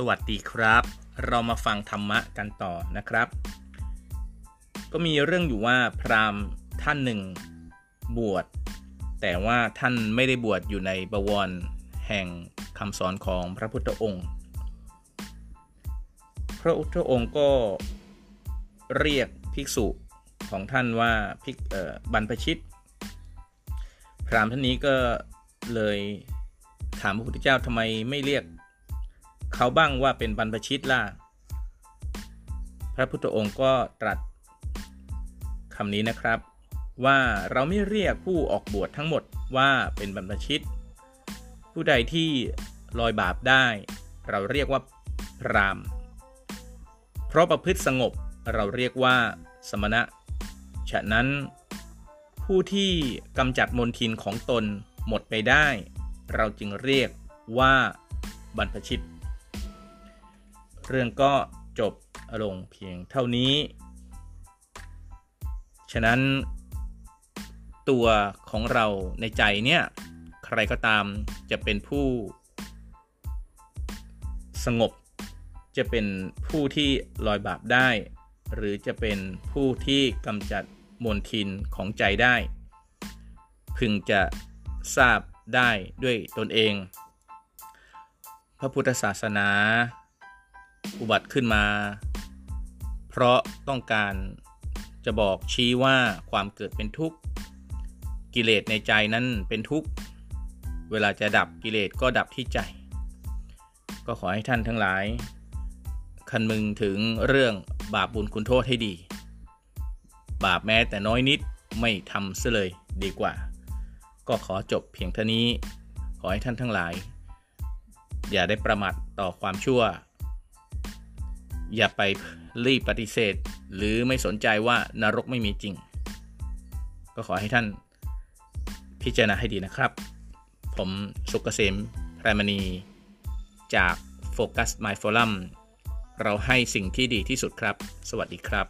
สวัสดีครับ เรามาฟังธรรมะกันต่อนะครับ ก็มีเรื่องอยู่ว่าพราหมณ์ท่านหนึ่งบวช แต่ว่าท่านไม่ได้บวชอยู่ในบวรแห่งคำสอนของพระพุทธองค์ พระพุทธองค์ก็เรียกภิกษุของท่านว่าภิกบรรพชิต พราหมณ์ท่านนี้ก็เลยถามพระพุทธเจ้าทำไมไม่เรียก เขาบ้างว่าเป็นบรรพชิตล่ะ พระพุทธองค์ก็ตรัสคำนี้นะครับ ว่าเราไม่เรียกผู้ออกบวชทั้งหมดว่าเป็นบรรพชิต ผู้ใดที่ลอยบาปได้ เราเรียกว่าพรามเพราะประพฤติสงบเราเรียกว่าสมณะ ฉะนั้น ผู้ที่กำจัดมนทินของตนหมดไปได้ เราจึงเรียกว่าบรรพชิต เรื่องก็จบลงเพียงเท่านี้ ฉะนั้น ตัวของเราในใจเนี่ย ใครก็ตามจะเป็นผู้ สงบ จะเป็นผู้ที่ลอยบาปได้ หรือจะเป็นผู้ที่กำจัดมลทินของใจได้ พึงจะทราบได้ด้วยตนเอง พระพุทธศาสนา อุบัติขึ้นมา เพราะต้องการจะบอกชี้ว่าความเกิดเป็นทุกข์กิเลสในใจนั้นเป็นทุกข์เวลาจะดับกิเลสก็ดับที่ใจ ก็ขอให้ท่านทั้งหลาย คันมึงถึงเรื่องบาปบุญคุณโทษให้ดี บาปแม้แต่น้อยนิดไม่ทำเสียเลยดีกว่า ก็ขอจบเพียงเท่านี้ ขอให้ท่านทั้งหลาย อย่าได้ประมาทต่อความชั่ว อย่าไปรีบปฏิเสธ หรือไม่สนใจว่านรกไม่มีจริง ก็ขอให้ท่านพิจารณาให้ดีนะครับ ผมสุกเกษมพรมณี จาก Focus My Forum เราให้สิ่งที่ดีที่สุดครับ สวัสดีครับ